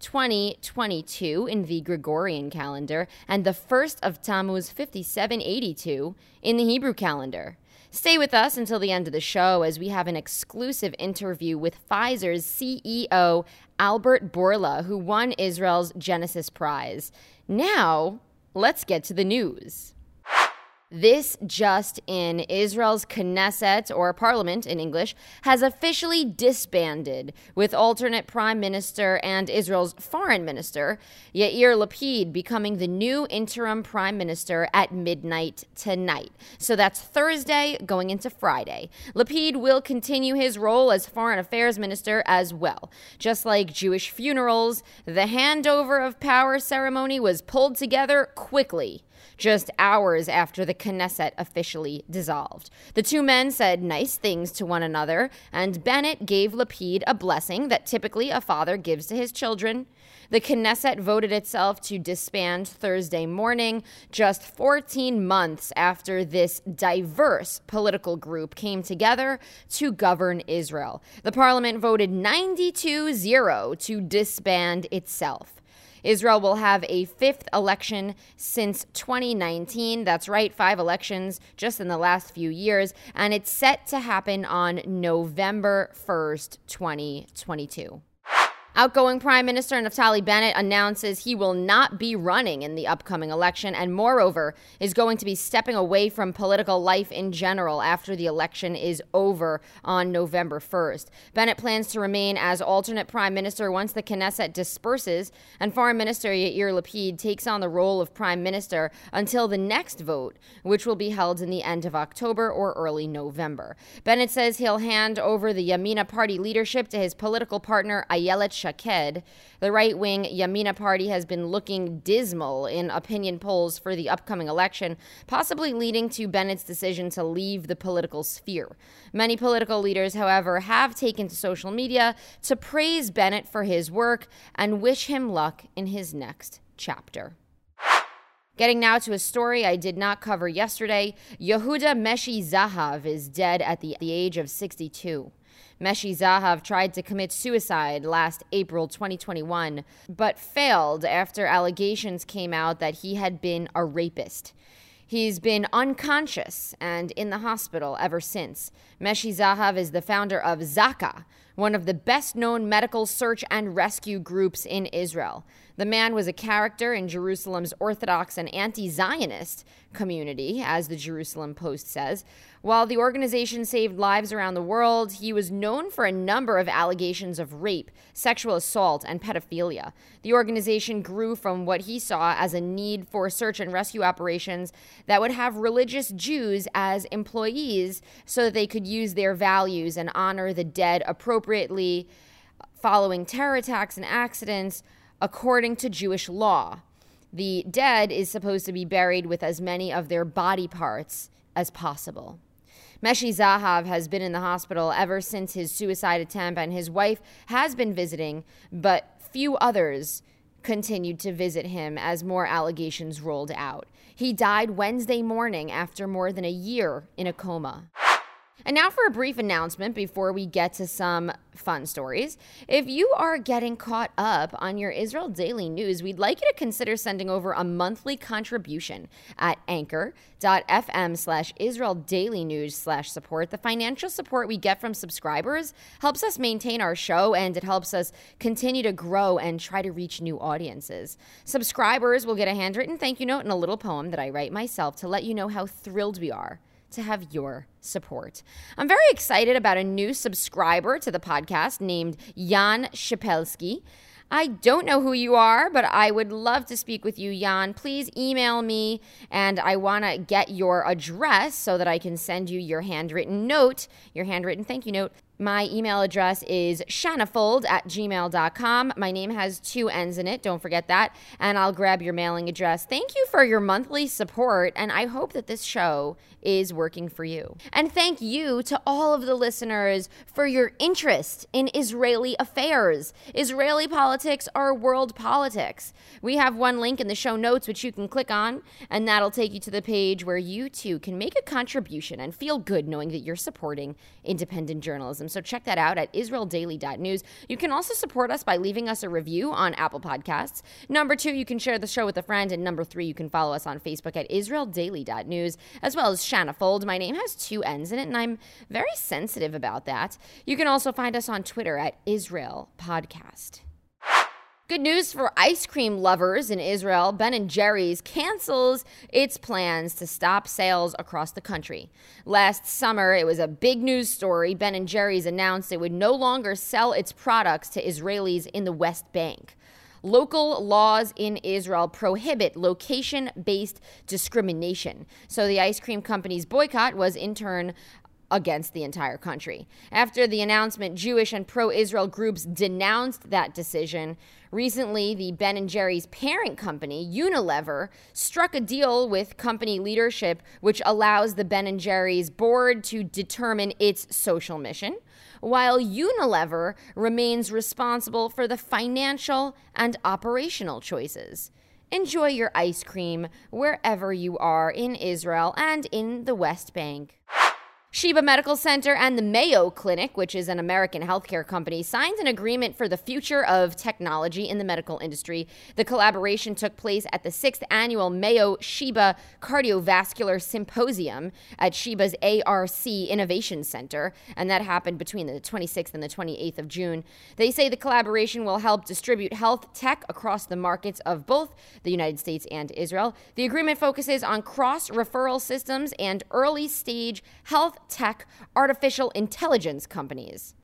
2022 in the Gregorian calendar and the first of Tammuz 5782 in the Hebrew calendar. Stay with us until the end of the show as we have an exclusive interview with Pfizer's CEO, Albert Bourla, who won Israel's Genesis Prize. Now, let's get to the news. This just in Israel's Knesset, or parliament in English, has officially disbanded, with alternate prime minister and Israel's foreign minister, Yair Lapid, becoming the new interim prime minister at midnight tonight. So that's Thursday going into Friday. Lapid will continue his role as foreign affairs minister as well. Just like Jewish funerals, the handover of power ceremony was pulled together quickly just hours after the Knesset officially dissolved. The two men said nice things to one another, and Bennett gave Lapid a blessing that typically a father gives to his children. The Knesset voted itself to disband Thursday morning, just 14 months after this diverse political group came together to govern Israel. The parliament voted 92 0 to disband itself. Israel will have a fifth election since 2019. That's right, five elections just in the last few years. And it's set to happen on November 1st, 2022. Outgoing Prime Minister Naftali Bennett announces he will not be running in the upcoming election and, moreover, is going to be stepping away from political life in general after the election is over on November 1st. Bennett plans to remain as alternate Prime Minister once the Knesset disperses, and Foreign Minister Yair Lapid takes on the role of Prime Minister until the next vote, which will be held in the end of October or early November. Bennett says he'll hand over the Yamina Party leadership to his political partner Ayelet Shaked. The right wing Yamina Party has been looking dismal in opinion polls for the upcoming election, possibly leading to Bennett's decision to leave the political sphere. Many political leaders, however, have taken to social media to praise Bennett for his work and wish him luck in his next chapter. Getting now to a story I did not cover yesterday. Yehuda Meshi Zahav is dead at the, the age of 62. Meshi Zahav tried to commit suicide last April 2021, but failed after allegations came out that he had been a rapist. He's been unconscious and in the hospital ever since. Meshi Zahav is the founder of Zaka, one of the best known medical search and rescue groups in Israel. The man was a character in Jerusalem's Orthodox and anti Zionist community, as the Jerusalem Post says. While the organization saved lives around the world, he was known for a number of allegations of rape, sexual assault, and pedophilia. The organization grew from what he saw as a need for search and rescue operations that would have religious Jews as employees so that they could use their values and honor the dead appropriately following terror attacks and accidents according to Jewish law. The dead is supposed to be buried with as many of their body parts as possible. Meshi Zahav has been in the hospital ever since his suicide attempt, and his wife has been visiting, but few others continued to visit him as more allegations rolled out. He died Wednesday morning after more than a year in a coma. And now for a brief announcement before we get to some fun stories. If you are getting caught up on your Israel Daily News, we'd like you to consider sending over a monthly contribution at anchor.fm slash Israel Daily News slash support. The financial support we get from subscribers helps us maintain our show and it helps us continue to grow and try to reach new audiences. Subscribers will get a handwritten thank you note and a little poem that I write myself to let you know how thrilled we are to have your support. I'm very excited about a new subscriber to the podcast named Jan Shapelsky. I don't know who you are, but I would love to speak with you, Jan. Please email me, and I want to get your address so that I can send you your handwritten note, your handwritten thank you note. My email address is shanafold at gmail.com. My name has two N's in it. Don't forget that. And I'll grab your mailing address. Thank you for your monthly support. And I hope that this show is working for you. And thank you to all of the listeners for your interest in Israeli affairs. Israeli politics are world politics. We have one link in the show notes which you can click on, and that'll take you to the page where you too can make a contribution and feel good knowing that you're supporting independent journalism. So check that out at israeldaily.news. You can also support us by leaving us a review on Apple Podcasts. Number two, you can share the show with a friend. And number three, you can follow us on Facebook at israeldaily.news, as well as Shanna Fold. My name has two N's in it, and I'm very sensitive about that. You can also find us on Twitter at Israel Podcast. Good news for ice cream lovers in Israel. Ben and Jerry's cancels its plans to stop sales across the country. Last summer, it was a big news story. Ben and Jerry's announced it would no longer sell its products to Israelis in the West Bank. Local laws in Israel prohibit location based discrimination. So the ice cream company's boycott was in turn against the entire country. After the announcement, Jewish and pro Israel groups denounced that decision. Recently, the Ben and Jerry's parent company, Unilever, struck a deal with company leadership which allows the Ben and Jerry's board to determine its social mission, while Unilever remains responsible for the financial and operational choices. Enjoy your ice cream wherever you are in Israel and in the West Bank. Sheba Medical Center and the Mayo Clinic, which is an American healthcare company, signed an agreement for the future of technology in the medical industry. The collaboration took place at the sixth annual Mayo Sheba Cardiovascular Symposium at Sheba's ARC Innovation Center, and that happened between the 26th and the 28th of June. They say the collaboration will help distribute health tech across the markets of both the United States and Israel. The agreement focuses on cross referral systems and early stage health tech artificial intelligence companies.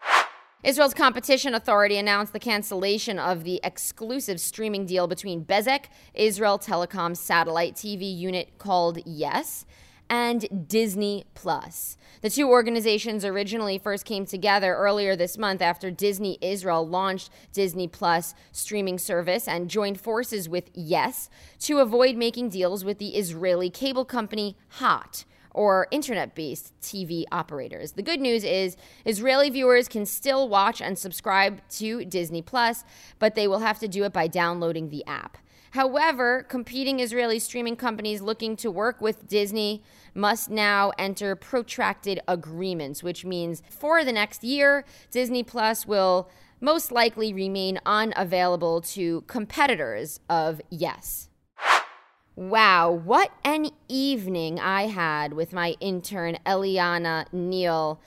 Israel's competition authority announced the cancellation of the exclusive streaming deal between Bezeq, Israel Telecom's satellite TV unit called Yes, and Disney Plus. The two organizations originally first came together earlier this month after Disney Israel launched Disney Plus streaming service and joined forces with Yes to avoid making deals with the Israeli cable company Hot or internet based TV operators. The good news is Israeli viewers can still watch and subscribe to Disney Plus, but they will have to do it by downloading the app. However, competing Israeli streaming companies looking to work with Disney must now enter protracted agreements, which means for the next year, Disney Plus will most likely remain unavailable to competitors of Yes. Wow, what an evening I had with my intern Eliana Neal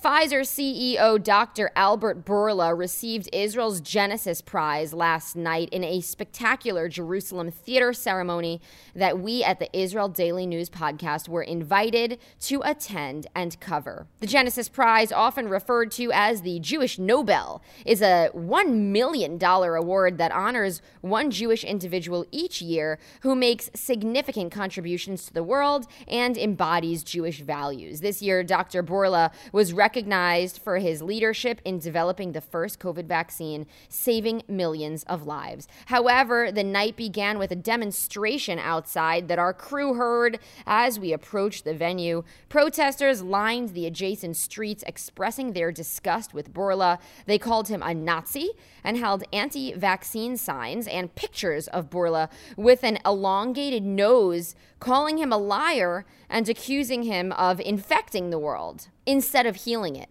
Pfizer CEO Dr. Albert Bourla received Israel's Genesis Prize last night in a spectacular Jerusalem theater ceremony that we at the Israel Daily News podcast were invited to attend and cover. The Genesis Prize, often referred to as the Jewish Nobel, is a $1 million award that honors one Jewish individual each year who makes significant contributions to the world and embodies Jewish values. This year, Dr. Bourla was recognized recognized for his leadership in developing the first COVID vaccine, saving millions of lives. However, the night began with a demonstration outside that our crew heard as we approached the venue. Protesters lined the adjacent streets expressing their disgust with Bourla. They called him a Nazi and held anti vaccine signs and pictures of Bourla with an elongated nose, calling him a liar and accusing him of infecting the world instead of healing it.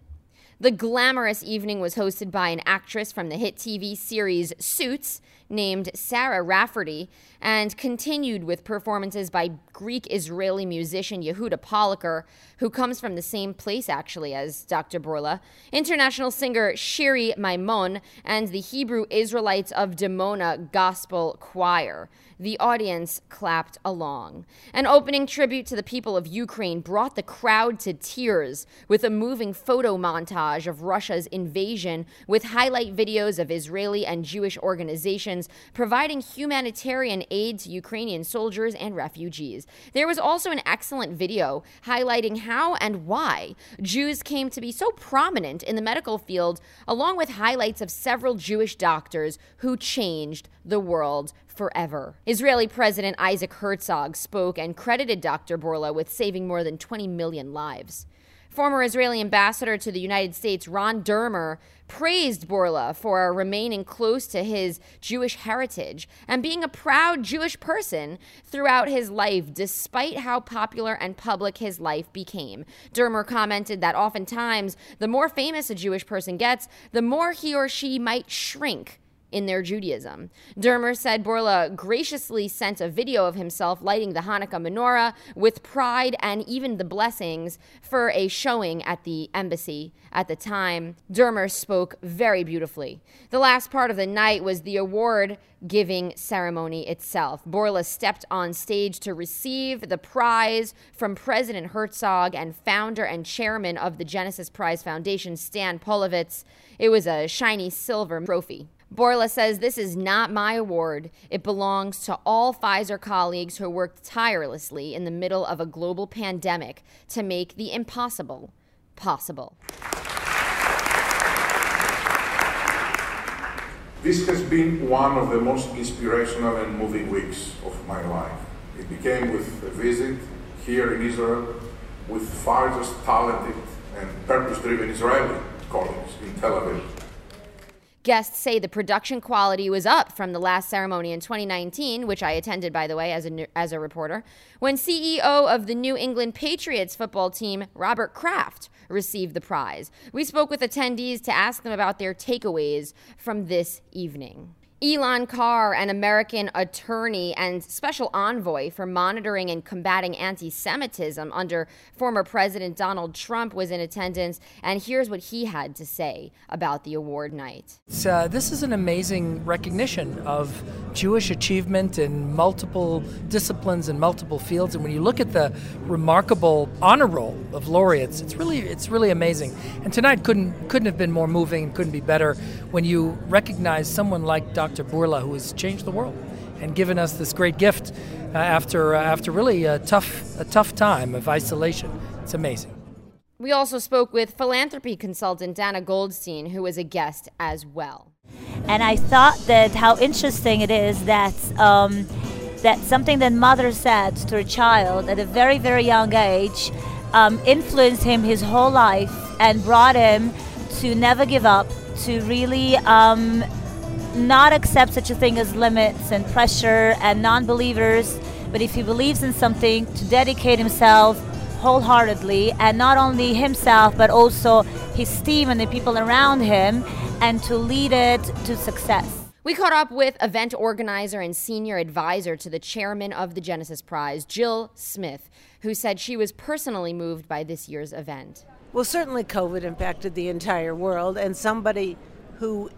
The glamorous evening was hosted by an actress from the hit TV series Suits named Sarah Rafferty and continued with performances by Greek Israeli musician Yehuda Poliker, who comes from the same place actually as Dr. Bourla, international singer Shiri Maimon, and the Hebrew Israelites of Dimona Gospel Choir. The audience clapped along. An opening tribute to the people of Ukraine brought the crowd to tears with a moving photo montage montage of Russia's invasion with highlight videos of Israeli and Jewish organizations providing humanitarian aid to Ukrainian soldiers and refugees. There was also an excellent video highlighting how and why Jews came to be so prominent in the medical field, along with highlights of several Jewish doctors who changed the world forever. Israeli President Isaac Herzog spoke and credited Dr. Bourla with saving more than 20 million lives. Former Israeli ambassador to the United States, Ron Dermer, praised Bourla for remaining close to his Jewish heritage and being a proud Jewish person throughout his life, despite how popular and public his life became. Dermer commented that oftentimes, the more famous a Jewish person gets, the more he or she might shrink in their Judaism. Dermer said Bourla graciously sent a video of himself lighting the Hanukkah menorah with pride and even the blessings for a showing at the embassy at the time. Dermer spoke very beautifully. The last part of the night was the award giving ceremony itself. Bourla stepped on stage to receive the prize from President Herzog and founder and chairman of the Genesis Prize Foundation, Stan Polovets. It was a shiny silver trophy. Bourla says this is not my award. It belongs to all Pfizer colleagues who worked tirelessly in the middle of a global pandemic to make the impossible possible. This has been one of the most inspirational and moving weeks of my life. It began with a visit here in Israel with Pfizer's talented and purpose driven Israeli colleagues in Tel Aviv. Guests say the production quality was up from the last ceremony in 2019, which I attended, by the way, as a, as a reporter, when CEO of the New England Patriots football team, Robert Kraft, received the prize. We spoke with attendees to ask them about their takeaways from this evening. Elan Carr, an American attorney and special envoy for monitoring and combating anti Semitism under former President Donald Trump, was in attendance. And here's what he had to say about the award night. Uh, this is an amazing recognition of Jewish achievement in multiple disciplines and multiple fields. And when you look at the remarkable honor roll of laureates, it's really, it's really amazing. And tonight couldn't, couldn't have been more moving and couldn't be better when you recognize someone like Dr. Bourla, who has changed the world and given us this great gift uh, after uh, after really a tough a tough time of isolation. It's amazing. We also spoke with philanthropy consultant Dana Goldstein, who was a guest as well. And I thought that how interesting it is that um, that something that mother said to her child at a very very young age um, influenced him his whole life and brought him to never give up, to really um, not accept such a thing as limits and pressure and non believers, but if he believes in something, to dedicate himself wholeheartedly and not only himself but also his team and the people around him and to lead it to success. We caught up with event organizer and senior advisor to the chairman of the Genesis Prize, Jill Smith, who said she was personally moved by this year's event. Well, certainly COVID impacted the entire world, and somebody who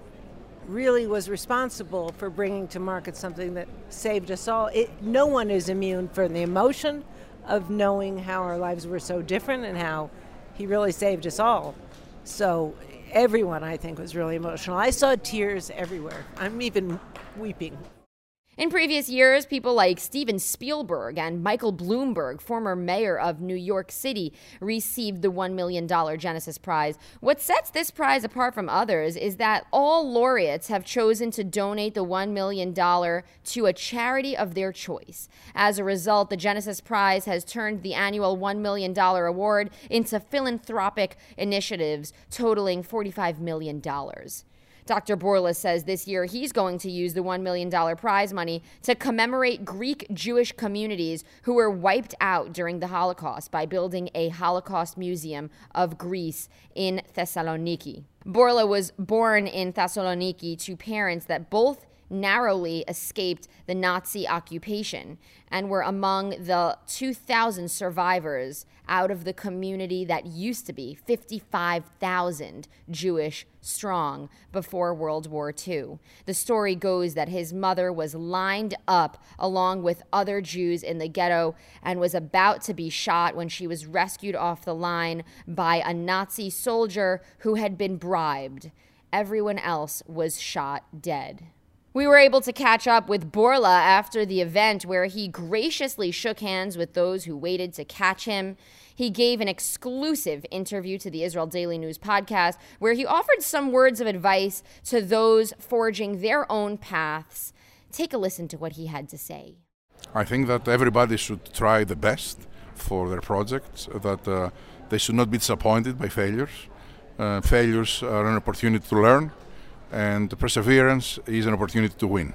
really was responsible for bringing to market something that saved us all. It, no one is immune from the emotion of knowing how our lives were so different and how he really saved us all. So everyone, I think, was really emotional. I saw tears everywhere. I'm even weeping. In previous years, people like Steven Spielberg and Michael Bloomberg, former mayor of New York City, received the $1 million Genesis Prize. What sets this prize apart from others is that all laureates have chosen to donate the $1 million to a charity of their choice. As a result, the Genesis Prize has turned the annual $1 million award into philanthropic initiatives totaling $45 million. Dr. Bourla says this year he's going to use the $1 million prize money to commemorate Greek Jewish communities who were wiped out during the Holocaust by building a Holocaust Museum of Greece in Thessaloniki. Bourla was born in Thessaloniki to parents that both narrowly escaped the Nazi occupation and were among the 2,000 survivors out of the community that used to be 55,000 Jewish strong before World War II. The story goes that his mother was lined up along with other Jews in the ghetto and was about to be shot when she was rescued off the line by a Nazi soldier who had been bribed. Everyone else was shot dead. We were able to catch up with Bourla after the event, where he graciously shook hands with those who waited to catch him. He gave an exclusive interview to the Israel Daily News podcast, where he offered some words of advice to those forging their own paths. Take a listen to what he had to say. I think that everybody should try the best for their projects, that uh, they should not be disappointed by failures. Uh, failures are an opportunity to learn and perseverance is an opportunity to win.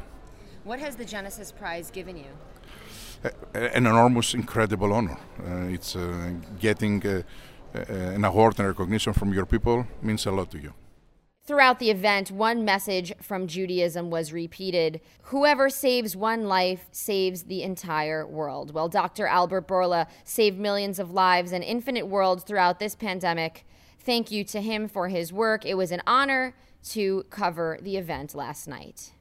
What has the Genesis Prize given you? an enormous, incredible honor. Uh, it's uh, getting uh, an award and recognition from your people means a lot to you. Throughout the event, one message from Judaism was repeated Whoever saves one life saves the entire world. Well, Dr. Albert Bourla saved millions of lives and infinite worlds throughout this pandemic. Thank you to him for his work. It was an honor to cover the event last night.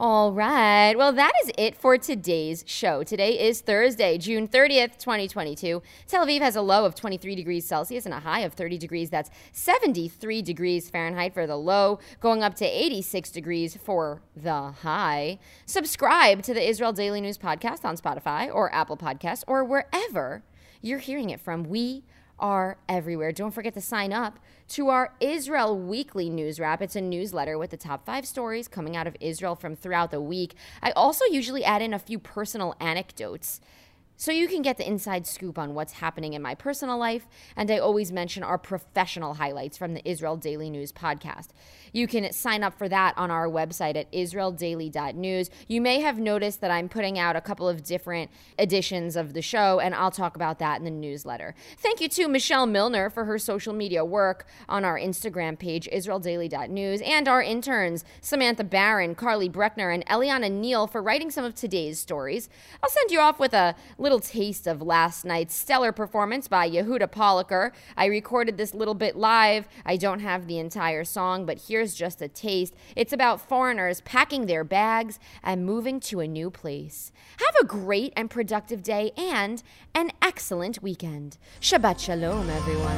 All right. Well, that is it for today's show. Today is Thursday, June 30th, 2022. Tel Aviv has a low of 23 degrees Celsius and a high of 30 degrees. That's 73 degrees Fahrenheit for the low, going up to 86 degrees for the high. Subscribe to the Israel Daily News podcast on Spotify or Apple Podcasts or wherever you're hearing it from. We are everywhere. Don't forget to sign up to our Israel Weekly News Wrap. It's a newsletter with the top five stories coming out of Israel from throughout the week. I also usually add in a few personal anecdotes so you can get the inside scoop on what's happening in my personal life. And I always mention our professional highlights from the Israel Daily News podcast. You can sign up for that on our website at israeldaily.news. You may have noticed that I'm putting out a couple of different editions of the show, and I'll talk about that in the newsletter. Thank you to Michelle Milner for her social media work on our Instagram page, israeldaily.news, and our interns, Samantha Barron, Carly Breckner, and Eliana Neal, for writing some of today's stories. I'll send you off with a little taste of last night's stellar performance by Yehuda Poliker. I recorded this little bit live. I don't have the entire song, but here's just a taste. It's about foreigners packing their bags and moving to a new place. Have a great and productive day and an excellent weekend. Shabbat Shalom, everyone.